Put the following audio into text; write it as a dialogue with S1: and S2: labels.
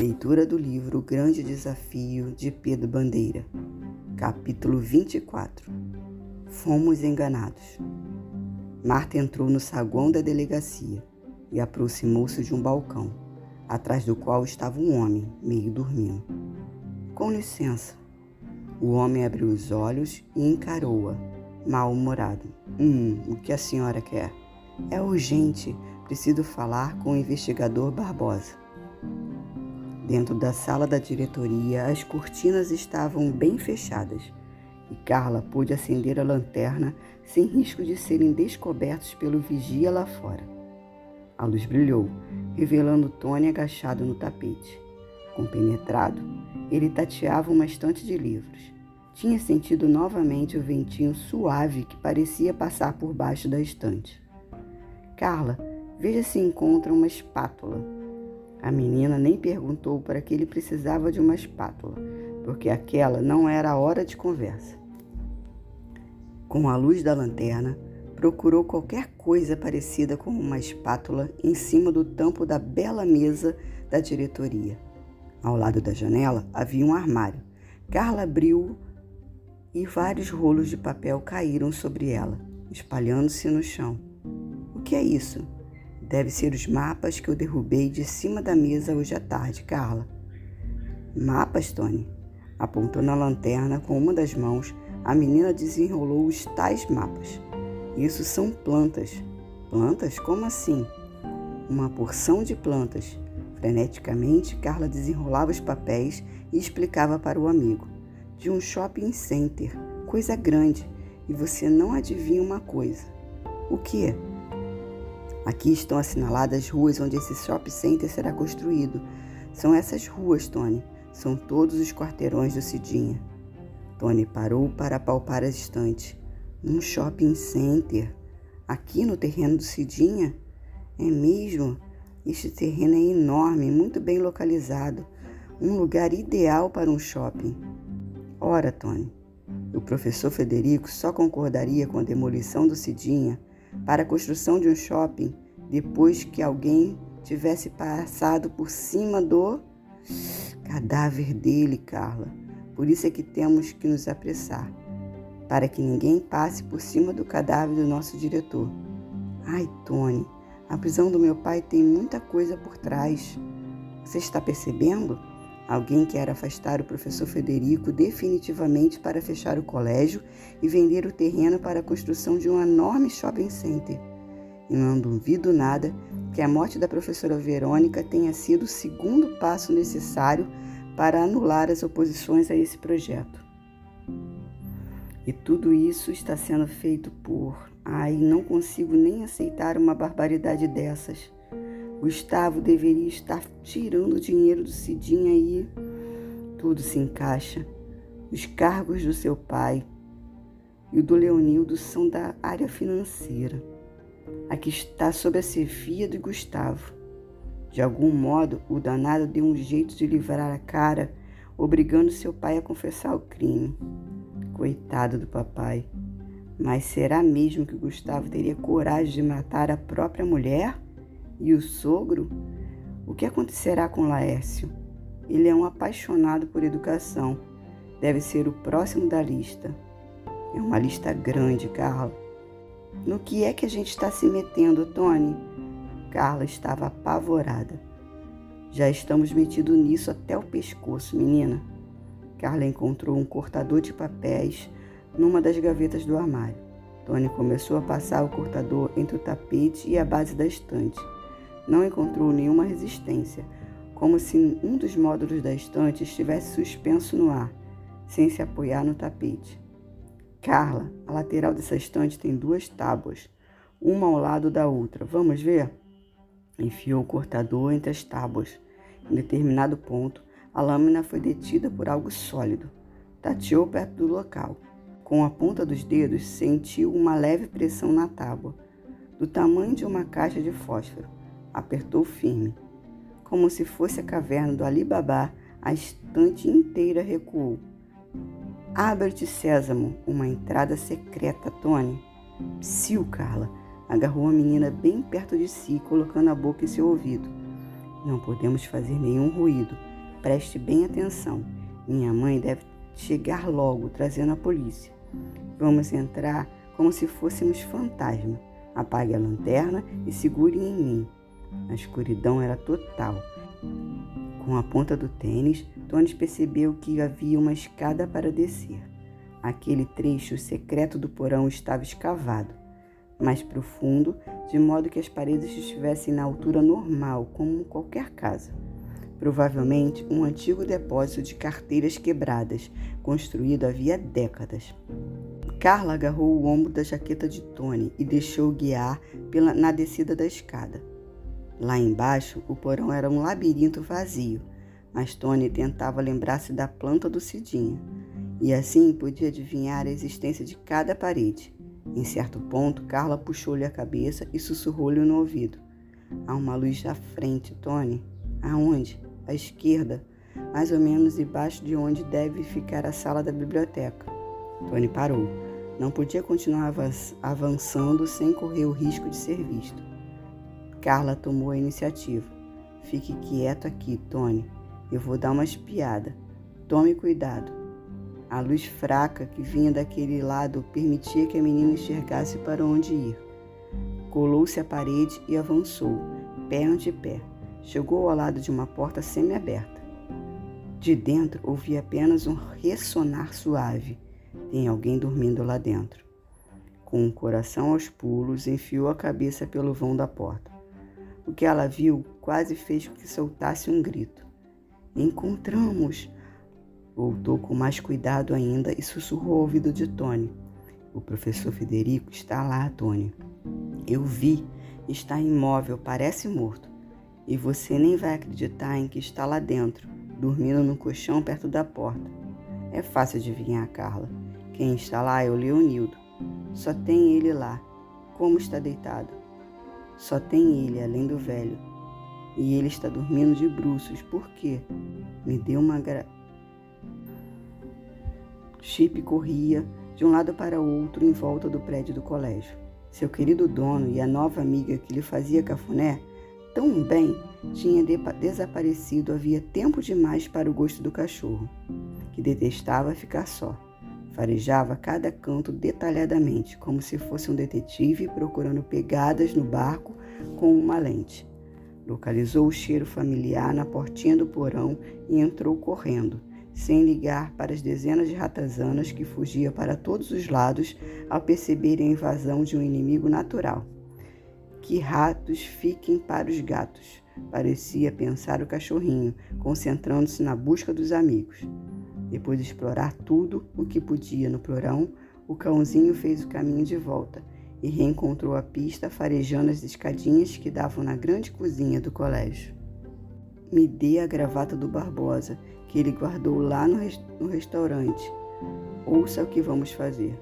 S1: Leitura do livro Grande Desafio de Pedro Bandeira, capítulo 24. Fomos enganados. Marta entrou no saguão da delegacia e aproximou-se de um balcão, atrás do qual estava um homem, meio dormindo. Com licença. O homem abriu os olhos e encarou-a, mal-humorado. Hum, o que a senhora quer? É urgente, preciso falar com o investigador Barbosa. Dentro da sala da diretoria, as cortinas estavam bem fechadas e Carla pôde acender a lanterna sem risco de serem descobertos pelo vigia lá fora. A luz brilhou, revelando Tony agachado no tapete. Compenetrado, ele tateava uma estante de livros. Tinha sentido novamente o ventinho suave que parecia passar por baixo da estante. Carla, veja se encontra uma espátula a menina nem perguntou para que ele precisava de uma espátula, porque aquela não era a hora de conversa. Com a luz da lanterna, procurou qualquer coisa parecida com uma espátula em cima do tampo da bela mesa da diretoria. Ao lado da janela havia um armário. Carla abriu e vários rolos de papel caíram sobre ela, espalhando-se no chão. O que é isso? Deve ser os mapas que eu derrubei de cima da mesa hoje à tarde, Carla. Mapas, Tony? Apontando a lanterna com uma das mãos, a menina desenrolou os tais mapas. Isso são plantas. Plantas? Como assim? Uma porção de plantas. Freneticamente, Carla desenrolava os papéis e explicava para o amigo. De um shopping center, coisa grande, e você não adivinha uma coisa. O que? Aqui estão assinaladas as ruas onde esse shopping center será construído. São essas ruas, Tony. São todos os quarteirões do Cidinha. Tony parou para palpar as estantes. Um shopping center? Aqui no terreno do Cidinha? É mesmo? Este terreno é enorme, muito bem localizado. Um lugar ideal para um shopping. Ora, Tony, o professor Federico só concordaria com a demolição do Cidinha para a construção de um shopping depois que alguém tivesse passado por cima do cadáver dele, Carla. Por isso é que temos que nos apressar, para que ninguém passe por cima do cadáver do nosso diretor. Ai, Tony, a prisão do meu pai tem muita coisa por trás. Você está percebendo? Alguém quer afastar o professor Federico definitivamente para fechar o colégio e vender o terreno para a construção de um enorme shopping center. E não duvido nada que a morte da professora Verônica tenha sido o segundo passo necessário para anular as oposições a esse projeto. E tudo isso está sendo feito por. Ai, não consigo nem aceitar uma barbaridade dessas. Gustavo deveria estar tirando o dinheiro do Cidinha aí. Tudo se encaixa. Os cargos do seu pai e o do Leonildo são da área financeira. Aqui está sob a chefia de Gustavo. De algum modo, o danado deu um jeito de livrar a cara, obrigando seu pai a confessar o crime. Coitado do papai. Mas será mesmo que Gustavo teria coragem de matar a própria mulher? E o sogro? O que acontecerá com Laércio? Ele é um apaixonado por educação. Deve ser o próximo da lista. É uma lista grande, Carla. No que é que a gente está se metendo, Tony? Carla estava apavorada. Já estamos metidos nisso até o pescoço, menina. Carla encontrou um cortador de papéis numa das gavetas do armário. Tony começou a passar o cortador entre o tapete e a base da estante não encontrou nenhuma resistência, como se um dos módulos da estante estivesse suspenso no ar, sem se apoiar no tapete. Carla, a lateral dessa estante tem duas tábuas, uma ao lado da outra. Vamos ver? Enfiou o cortador entre as tábuas. Em determinado ponto, a lâmina foi detida por algo sólido. Tateou perto do local. Com a ponta dos dedos, sentiu uma leve pressão na tábua, do tamanho de uma caixa de fósforo apertou firme. Como se fosse a caverna do Alibabá, a estante inteira recuou. Abre-te, Sésamo, uma entrada secreta, Tony. Psiu, Carla. Agarrou a menina bem perto de si, colocando a boca em seu ouvido. Não podemos fazer nenhum ruído. Preste bem atenção. Minha mãe deve chegar logo, trazendo a polícia. Vamos entrar como se fôssemos fantasma. Apague a lanterna e segure em mim. A escuridão era total. Com a ponta do tênis, Tony percebeu que havia uma escada para descer. Aquele trecho secreto do porão estava escavado, mais profundo, de modo que as paredes estivessem na altura normal, como qualquer casa. Provavelmente um antigo depósito de carteiras quebradas, construído havia décadas. Carla agarrou o ombro da jaqueta de Tony e deixou guiar pela, na descida da escada. Lá embaixo, o porão era um labirinto vazio mas Tony tentava lembrar-se da planta do cidinho e assim podia adivinhar a existência de cada parede. Em certo ponto, Carla puxou-lhe a cabeça e sussurrou-lhe no ouvido: Há uma luz à frente, Tony. Aonde? À esquerda, mais ou menos debaixo de onde deve ficar a sala da biblioteca. Tony parou. Não podia continuar avançando sem correr o risco de ser visto. Carla tomou a iniciativa. Fique quieto aqui, Tony. Eu vou dar uma espiada. Tome cuidado. A luz fraca que vinha daquele lado permitia que a menina enxergasse para onde ir. Colou-se à parede e avançou, pé ante pé. Chegou ao lado de uma porta semi-aberta. De dentro ouvia apenas um ressonar suave. Tem alguém dormindo lá dentro. Com o coração aos pulos, enfiou a cabeça pelo vão da porta. O que ela viu quase fez com que soltasse um grito. Encontramos! Voltou com mais cuidado ainda e sussurrou ao ouvido de Tony. O professor Federico está lá, Tony. Eu vi. Está imóvel, parece morto. E você nem vai acreditar em que está lá dentro, dormindo no colchão perto da porta. É fácil adivinhar, Carla. Quem está lá é o Leonildo. Só tem ele lá. Como está deitado? Só tem ele, além do velho e ele está dormindo de bruços. Por quê? Me deu uma gra... Chip corria de um lado para o outro em volta do prédio do colégio. Seu querido dono e a nova amiga que lhe fazia cafuné tão bem tinha de desaparecido havia tempo demais para o gosto do cachorro, que detestava ficar só. Farejava cada canto detalhadamente, como se fosse um detetive procurando pegadas no barco com uma lente. Localizou o cheiro familiar na portinha do porão e entrou correndo, sem ligar para as dezenas de ratazanas que fugia para todos os lados ao perceberem a invasão de um inimigo natural. Que ratos fiquem para os gatos, parecia pensar o cachorrinho, concentrando-se na busca dos amigos. Depois de explorar tudo o que podia no porão, o cãozinho fez o caminho de volta e reencontrou a pista farejando as escadinhas que davam na grande cozinha do colégio. Me dê a gravata do Barbosa, que ele guardou lá no, no restaurante. Ouça o que vamos fazer.